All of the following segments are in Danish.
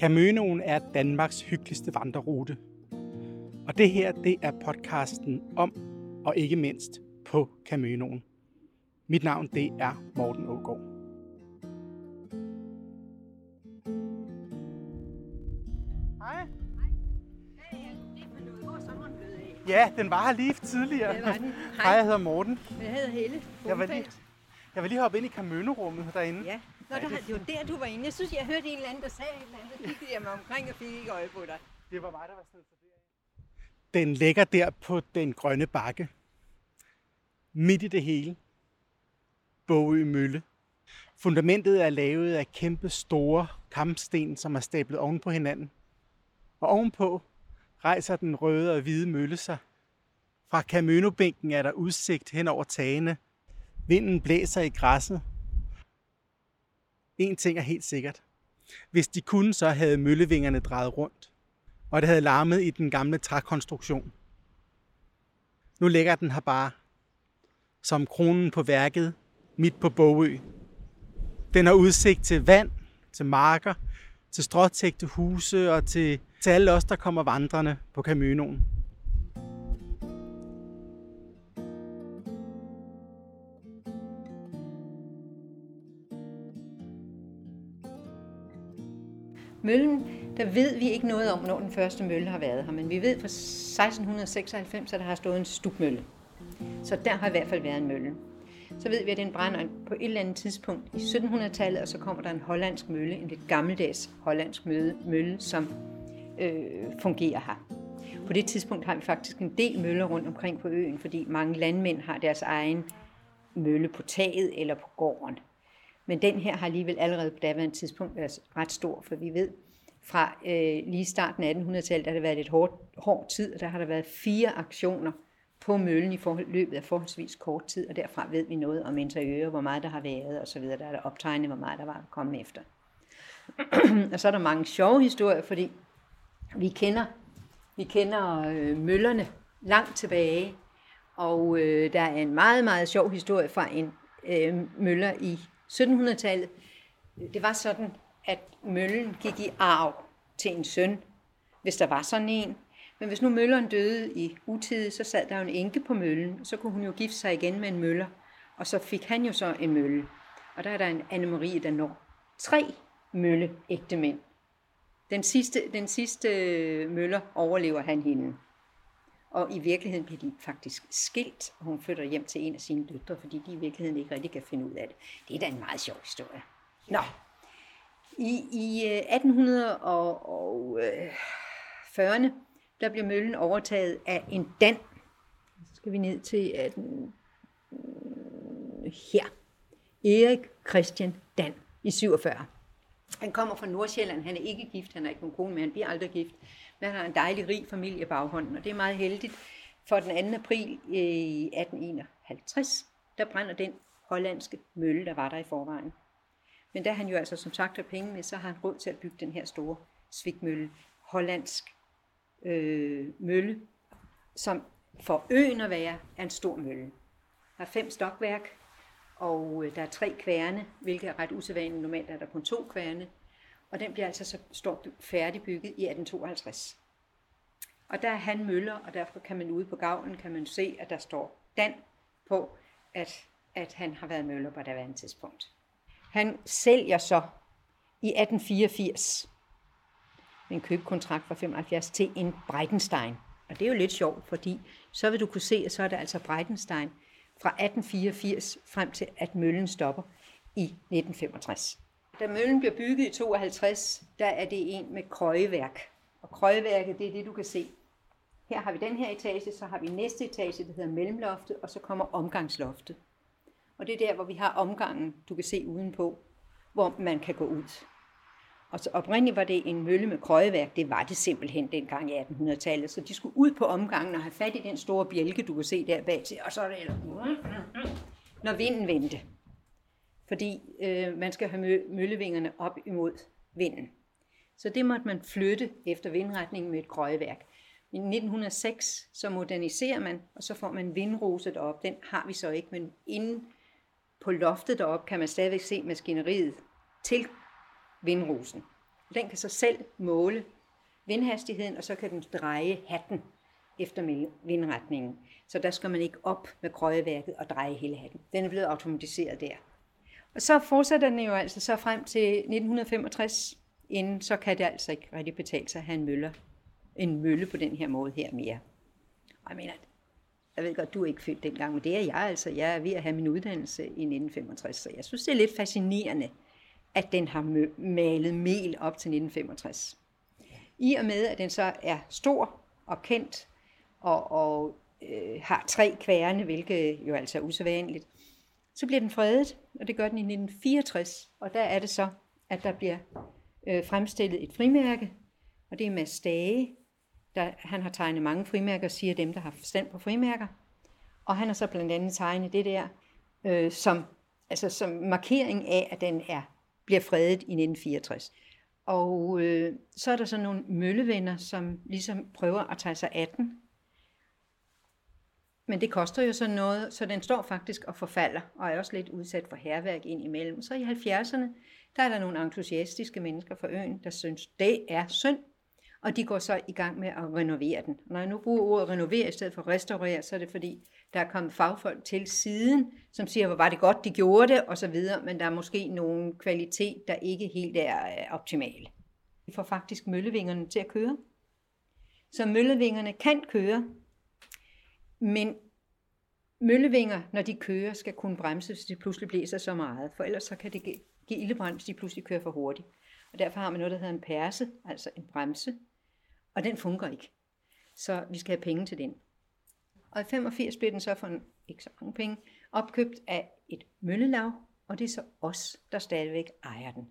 Caminoen er Danmarks hyggeligste vandrerute. Og det her, det er podcasten om, og ikke mindst på Caminoen. Mit navn, det er Morten Ågaard. Hej. Ja, den var her lige tidligere. Det var den. Hej, Hej. jeg hedder Morten. Jeg hedder Helle Jeg var lige, jeg vil lige hoppe ind i Camino-rummet derinde. Ja. Nå, der, det var der, du var inde. Jeg synes, jeg hørte en eller anden, der sagde et eller andet. Så kiggede jeg mig omkring og fik ikke øje på dig. Det var mig, der var sådan så Den ligger der på den grønne bakke. Midt i det hele. Bogø Mølle. Fundamentet er lavet af kæmpe store kampsten, som er stablet oven på hinanden. Og ovenpå rejser den røde og hvide mølle sig. Fra Camino-bænken er der udsigt hen over tagene. Vinden blæser i græsset. En ting er helt sikkert. Hvis de kunne, så havde møllevingerne drejet rundt og det havde larmet i den gamle trækonstruktion. Nu ligger den her bare som kronen på værket midt på Bogø. Den har udsigt til vand, til marker, til stråtægte huse og til, til alle os, der kommer vandrende på Caminoen. Møllen, der ved vi ikke noget om, når den første mølle har været her. Men vi ved fra 1696, at der har stået en stukmølle. Så der har i hvert fald været en mølle. Så ved vi, at den brænder på et eller andet tidspunkt i 1700-tallet, og så kommer der en hollandsk mølle, en lidt gammeldags hollandsk mølle, mølle som øh, fungerer her. På det tidspunkt har vi faktisk en del møller rundt omkring på øen, fordi mange landmænd har deres egen mølle på taget eller på gården. Men den her har alligevel allerede på daværende tidspunkt været ret stor, for vi ved fra øh, lige starten af 1800-tallet, der har det været et hårdt, hård tid, og der har der været fire aktioner på møllen i forhold, løbet af forholdsvis kort tid, og derfra ved vi noget om interiører, hvor meget der har været, og så videre. Der er der optegnet, hvor meget der var kommet efter. og så er der mange sjove historier, fordi vi kender, vi kender øh, møllerne langt tilbage, og øh, der er en meget, meget sjov historie fra en øh, møller i 1700-tallet. Det var sådan, at møllen gik i arv til en søn, hvis der var sådan en. Men hvis nu mølleren døde i utide, så sad der jo en enke på møllen, så kunne hun jo gifte sig igen med en møller, og så fik han jo så en mølle. Og der er der en Anne-Marie, der når tre mølle ægte mænd. Den sidste, den sidste møller overlever han hende. Og i virkeligheden bliver de faktisk skilt, og hun flytter hjem til en af sine døtre, fordi de i virkeligheden ikke rigtig kan finde ud af det. Det er da en meget sjov historie. Nå, i, i øh, 1840'erne, der blev møllen overtaget af en dan. Så skal vi ned til 18... her. Erik Christian Dan i 47. Han kommer fra Nordsjælland, han er ikke gift, han har ikke nogen kone, men han bliver aldrig gift. Man har en dejlig rig familie baghånden, og det er meget heldigt. For den 2. april øh, i 1851, der brænder den hollandske mølle, der var der i forvejen. Men da han jo altså som sagt har penge med, så har han råd til at bygge den her store svigmølle, hollandsk øh, mølle, som for øen at være er en stor mølle. Der er fem stokværk, og øh, der er tre kværne, hvilket er ret usædvanligt. Normalt er der kun to kværne, og den bliver altså så står færdigbygget i 1852. Og der er han møller, og derfor kan man ude på gavlen kan man se, at der står Dan på, at, at han har været møller på daværende tidspunkt. Han sælger så i 1884 med en købekontrakt fra 75 til en Breitenstein. Og det er jo lidt sjovt, fordi så vil du kunne se, at så er det altså Breitenstein fra 1884 frem til, at møllen stopper i 1965. Da møllen bliver bygget i 52, der er det en med krøjeværk. Og krøjeværket, det er det, du kan se. Her har vi den her etage, så har vi næste etage, der hedder mellemloftet, og så kommer omgangsloftet. Og det er der, hvor vi har omgangen, du kan se udenpå, hvor man kan gå ud. Og så oprindeligt var det en mølle med krøjeværk. Det var det simpelthen dengang i 1800-tallet. Så de skulle ud på omgangen og have fat i den store bjælke, du kan se der bag til. Og så er det når vinden vendte. Fordi øh, man skal have møllevingerne op imod vinden. Så det måtte man flytte efter vindretningen med et krøjeværk. I 1906 så moderniserer man, og så får man vindrose op. Den har vi så ikke, men inde på loftet derop kan man stadigvæk se maskineriet til vindrosen. Den kan så selv måle vindhastigheden, og så kan den dreje hatten efter vindretningen. Så der skal man ikke op med krøjeværket og dreje hele hatten. Den er blevet automatiseret der. Og så fortsætter den jo altså så frem til 1965, inden så kan det altså ikke rigtig betale sig at have en mølle, en mølle på den her måde her mere. Og jeg mener, jeg ved godt, du er ikke født dengang, men det er jeg altså. Jeg er ved at have min uddannelse i 1965, så jeg synes, det er lidt fascinerende, at den har malet mel op til 1965. I og med, at den så er stor og kendt, og, og øh, har tre kværne, hvilket jo altså er usædvanligt, så bliver den fredet, og det gør den i 1964. Og der er det så, at der bliver øh, fremstillet et frimærke, og det er med Stage. Der, han har tegnet mange frimærker, siger dem, der har forstand på frimærker. Og han har så blandt andet tegnet det der, øh, som, altså som markering af, at den er, bliver fredet i 1964. Og øh, så er der så nogle møllevenner, som ligesom prøver at tage sig af den. Men det koster jo så noget, så den står faktisk og forfalder, og er også lidt udsat for herværk ind imellem. Så i 70'erne, der er der nogle entusiastiske mennesker fra øen, der synes, det er synd, og de går så i gang med at renovere den. Når jeg nu bruger ordet renovere i stedet for restaurere, så er det fordi, der er kommet fagfolk til siden, som siger, hvor var det godt, de gjorde det, og så videre, men der er måske nogle kvalitet, der ikke helt er øh, optimal. Vi får faktisk møllevingerne til at køre. Så møllevingerne kan køre, men møllevinger, når de kører, skal kunne bremse, hvis det pludselig blæser så meget, for ellers så kan det give ildebrand, hvis de pludselig kører for hurtigt. Og derfor har man noget, der hedder en perse, altså en bremse, og den fungerer ikke. Så vi skal have penge til den. Og i 85 blev den så for en, ikke så mange penge opkøbt af et møllelav, og det er så os, der stadigvæk ejer den.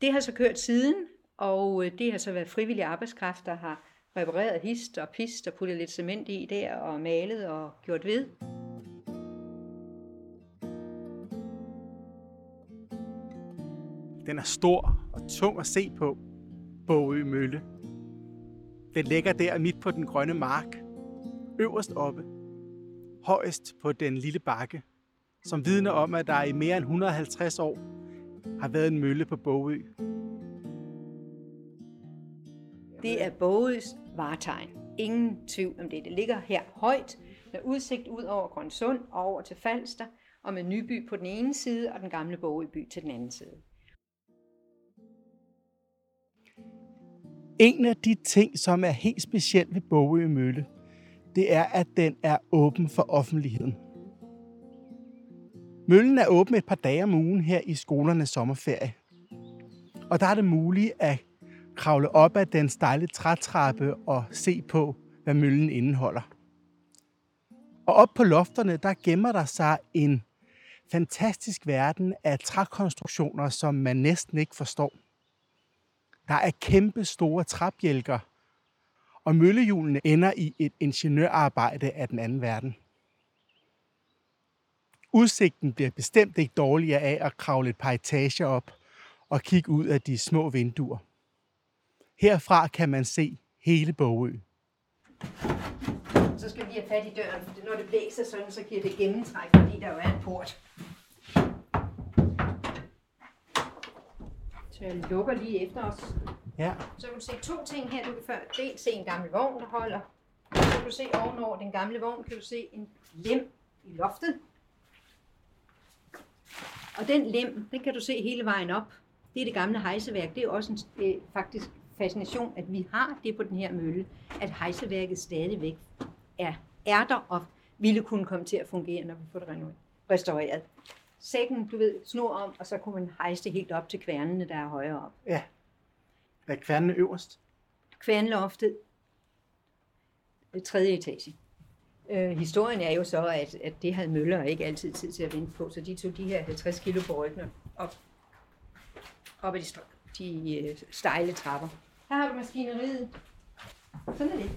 Det har så kørt siden, og øh, det har så været frivillige arbejdskraft, der har repareret hist og pist og puttet lidt cement i der og malet og gjort ved. Den er stor og tung at se på, Bogø Mølle. Den ligger der midt på den grønne mark, øverst oppe, højst på den lille bakke, som vidner om, at der i mere end 150 år har været en mølle på Bogø. Det er Bogøs vartegn. Ingen tvivl om det. Det ligger her højt, med udsigt ud over Grønsund og over til Falster, og med Nyby på den ene side og den gamle Bogøby til den anden side. En af de ting, som er helt specielt ved Bogø Mølle, det er, at den er åben for offentligheden. Møllen er åben et par dage om ugen her i skolernes sommerferie. Og der er det muligt at kravle op ad den stejle trætrappe og se på, hvad møllen indeholder. Og op på lofterne, der gemmer der sig en fantastisk verden af trækonstruktioner, som man næsten ikke forstår. Der er kæmpe store træbjælker, og møllehjulene ender i et ingeniørarbejde af den anden verden. Udsigten bliver bestemt ikke dårligere af at kravle et par etager op og kigge ud af de små vinduer. Herfra kan man se hele Bogø. Så skal vi have fat i døren, for når det blæser sådan, så giver det gennemtræk, fordi der jo er en port. Så jeg lukker lige efter os. Ja. Så kan du se to ting her. Du kan før, dels se en gammel vogn, der holder. Så kan du se ovenover den gamle vogn, kan du se en lem i loftet. Og den lem, den kan du se hele vejen op. Det er det gamle hejseværk. Det er også en, er faktisk fascination, at vi har det på den her mølle, at hejseværket stadigvæk er, er der og ville kunne komme til at fungere, når vi får det restaureret. Sækken, du ved, snor om, og så kunne man hejse det helt op til kværnene, der er højere op. Ja. Er kværnene øverst? Kværnloftet, tredje etage. Øh, historien er jo så, at, at det havde Møller ikke altid tid til at vente på, så de tog de her 50 kilo på ryggen op, op ad de, de øh, stejle trapper. Her har du maskineriet. Sådan er det.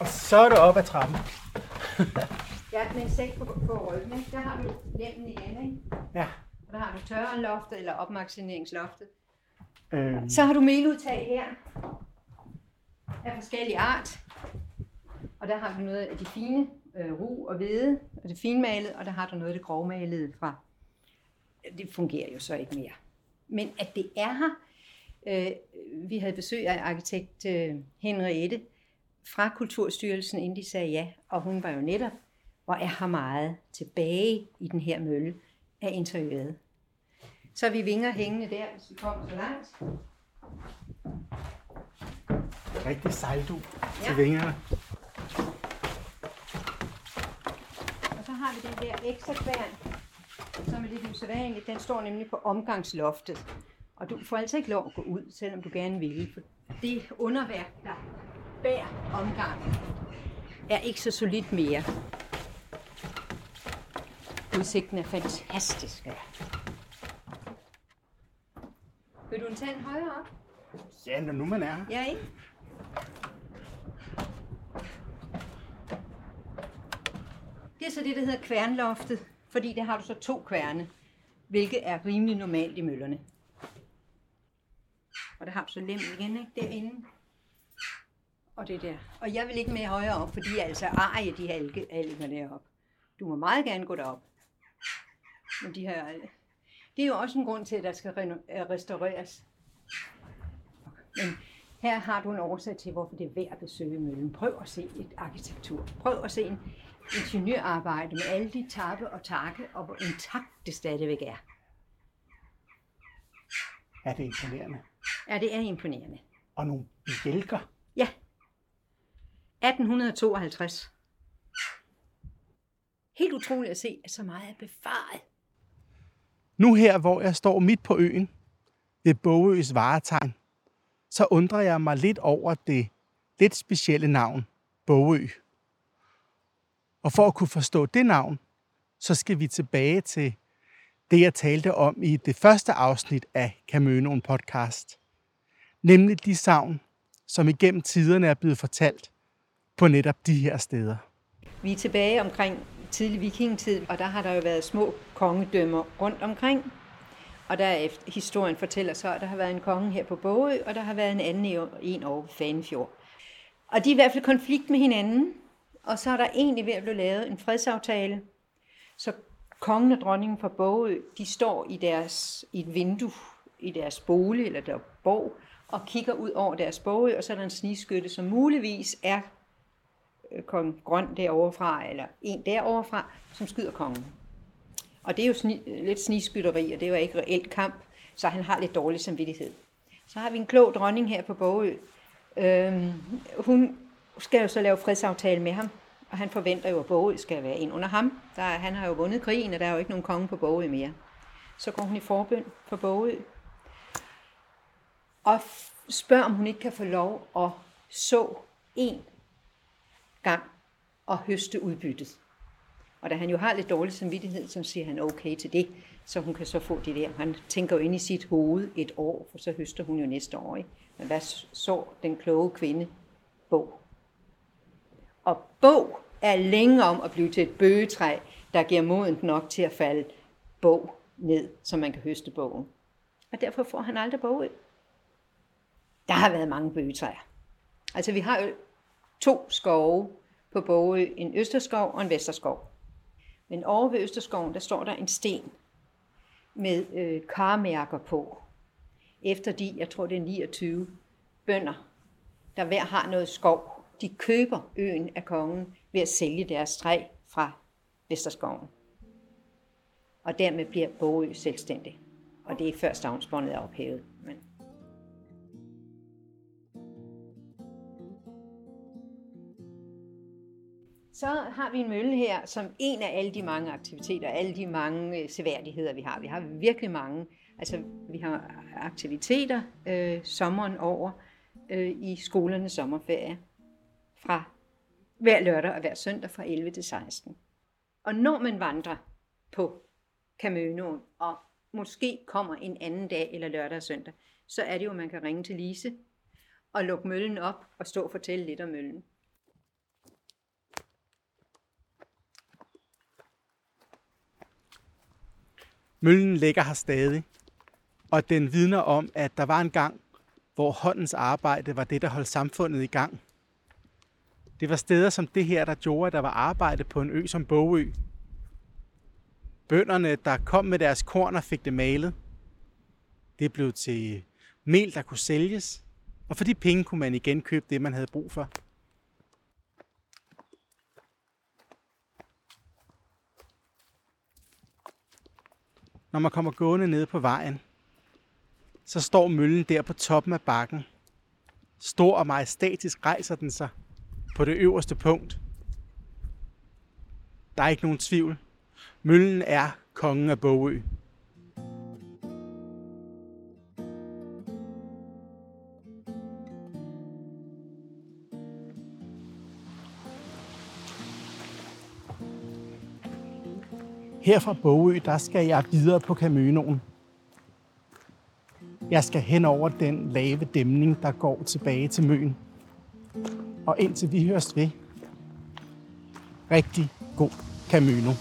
Og så er det op ad trappen. ja, med en sæk på, på ryggen. Ikke? Der har du lemmen igen, ikke? Ja. Og der har du tørrenloftet eller opmagasineringsloftet. Øhm. Så har du meludtag her af forskellige art. Og der har du noget af de fine øh, ru og hvede, og det finmalede, og der har du noget af det grovmalede fra. Det fungerer jo så ikke mere. Men at det er her, øh, vi havde besøg af arkitekt øh, Henriette fra Kulturstyrelsen, inden de sagde ja, og hun var jo netop, hvor er her meget tilbage i den her mølle af interiøret. Så vi vinger hængende der, hvis vi kommer så langt. Rigtig sejldu Ja. til vingerne. Og så har vi den der ekstra kværn, som er lidt usædvanligt. Den står nemlig på omgangsloftet. Og du får altså ikke lov at gå ud, selvom du gerne vil. For det underværk, der bærer omgangen, er ikke så solidt mere. Udsigten er fantastisk. Ja. Vil du en tand højere op? Ja, når nu man er her. Ja, ikke? Det er så det, der hedder kværnloftet, fordi der har du så to kværne, hvilket er rimelig normalt i møllerne. Og der har du så lem igen, ikke? Derinde. Og det der. Og jeg vil ikke med højere op, fordi altså arje de alge, alger deroppe. Du må meget gerne gå derop. Men de her, det er jo også en grund til, at der skal øh, restaureres. Men her har du en årsag til, hvorfor det er værd at besøge møllen. Prøv at se et arkitektur. Prøv at se en ingeniørarbejde med alle de tappe og takke, og hvor intakt det stadigvæk er. Ja, det er imponerende. Ja, det er imponerende. Og nogle bjælker. Ja. 1852. Helt utroligt at se, at så meget er bevaret. Nu her, hvor jeg står midt på øen ved Bogøs varetegn, så undrer jeg mig lidt over det lidt specielle navn, Bogø. Og for at kunne forstå det navn, så skal vi tilbage til det, jeg talte om i det første afsnit af Camønoen podcast. Nemlig de savn, som igennem tiderne er blevet fortalt på netop de her steder. Vi er tilbage omkring tidlig vikingetid, og der har der jo været små kongedømmer rundt omkring. Og der er historien fortæller så, at der har været en konge her på Bogø, og der har været en anden i- en over Fanfjord. Fanefjord. Og de er i hvert fald konflikt med hinanden, og så er der egentlig ved at blive lavet en fredsaftale. Så kongen og dronningen fra Bogø, de står i, deres, i et vindue i deres bolig, eller der borg, og kigger ud over deres Bogø, og så er der en snigskytte, som muligvis er øh, kong Grøn deroverfra, eller en deroverfra, som skyder kongen. Og det er jo sni, øh, lidt snigskytteri, og det er jo ikke reelt kamp, så han har lidt dårlig samvittighed. Så har vi en klog dronning her på Bogø. Øhm, hun skal jo så lave fredsaftale med ham, og han forventer jo, at Bogø skal være ind under ham. Der, han har jo vundet krigen, og der er jo ikke nogen konge på Bogø mere. Så går hun i forbøn for Bogø, og spørger, om hun ikke kan få lov at så en gang og høste udbyttet. Og da han jo har lidt dårlig samvittighed, så siger han okay til det, så hun kan så få det der. Han tænker jo ind i sit hoved et år, for så høster hun jo næste år. Ikke? Men hvad så den kloge kvinde? Bog. Og bog er længe om at blive til et bøgetræ, der giver modent nok til at falde bog ned, så man kan høste bogen. Og derfor får han aldrig bog ud. Der har været mange bøgetræer. Altså vi har jo to skove på Bogø, en Østerskov og en Vesterskov. Men over ved Østerskoven, der står der en sten med øh, karmærker på. Efter de, jeg tror det er 29 bønder, der hver har noget skov. De køber øen af kongen ved at sælge deres træ fra Vesterskoven. Og dermed bliver Bogø selvstændig. Og det er før stavnsbåndet er ophævet. Men Så har vi en mølle her, som en af alle de mange aktiviteter, alle de mange øh, seværdigheder, vi har. Vi har virkelig mange. Altså, vi har aktiviteter øh, sommeren over øh, i skolernes sommerferie fra hver lørdag og hver søndag fra 11 til 16. Og når man vandrer på Camønoen, og måske kommer en anden dag eller lørdag og søndag, så er det jo, at man kan ringe til Lise og lukke møllen op og stå og fortælle lidt om møllen. Møllen ligger her stadig, og den vidner om, at der var en gang, hvor håndens arbejde var det, der holdt samfundet i gang. Det var steder som det her, der gjorde, at der var arbejde på en ø som Bogø. Bønderne, der kom med deres korn og fik det malet. Det blev til mel, der kunne sælges, og for de penge kunne man igen købe det, man havde brug for. Når man kommer gående ned på vejen, så står møllen der på toppen af bakken. Stor og majestatisk rejser den sig på det øverste punkt. Der er ikke nogen tvivl. Møllen er kongen af Bogø. Her fra Bogø, der skal jeg videre på Caminoen. Jeg skal hen over den lave dæmning, der går tilbage til Møn. Og indtil vi høres ved, rigtig god Camino.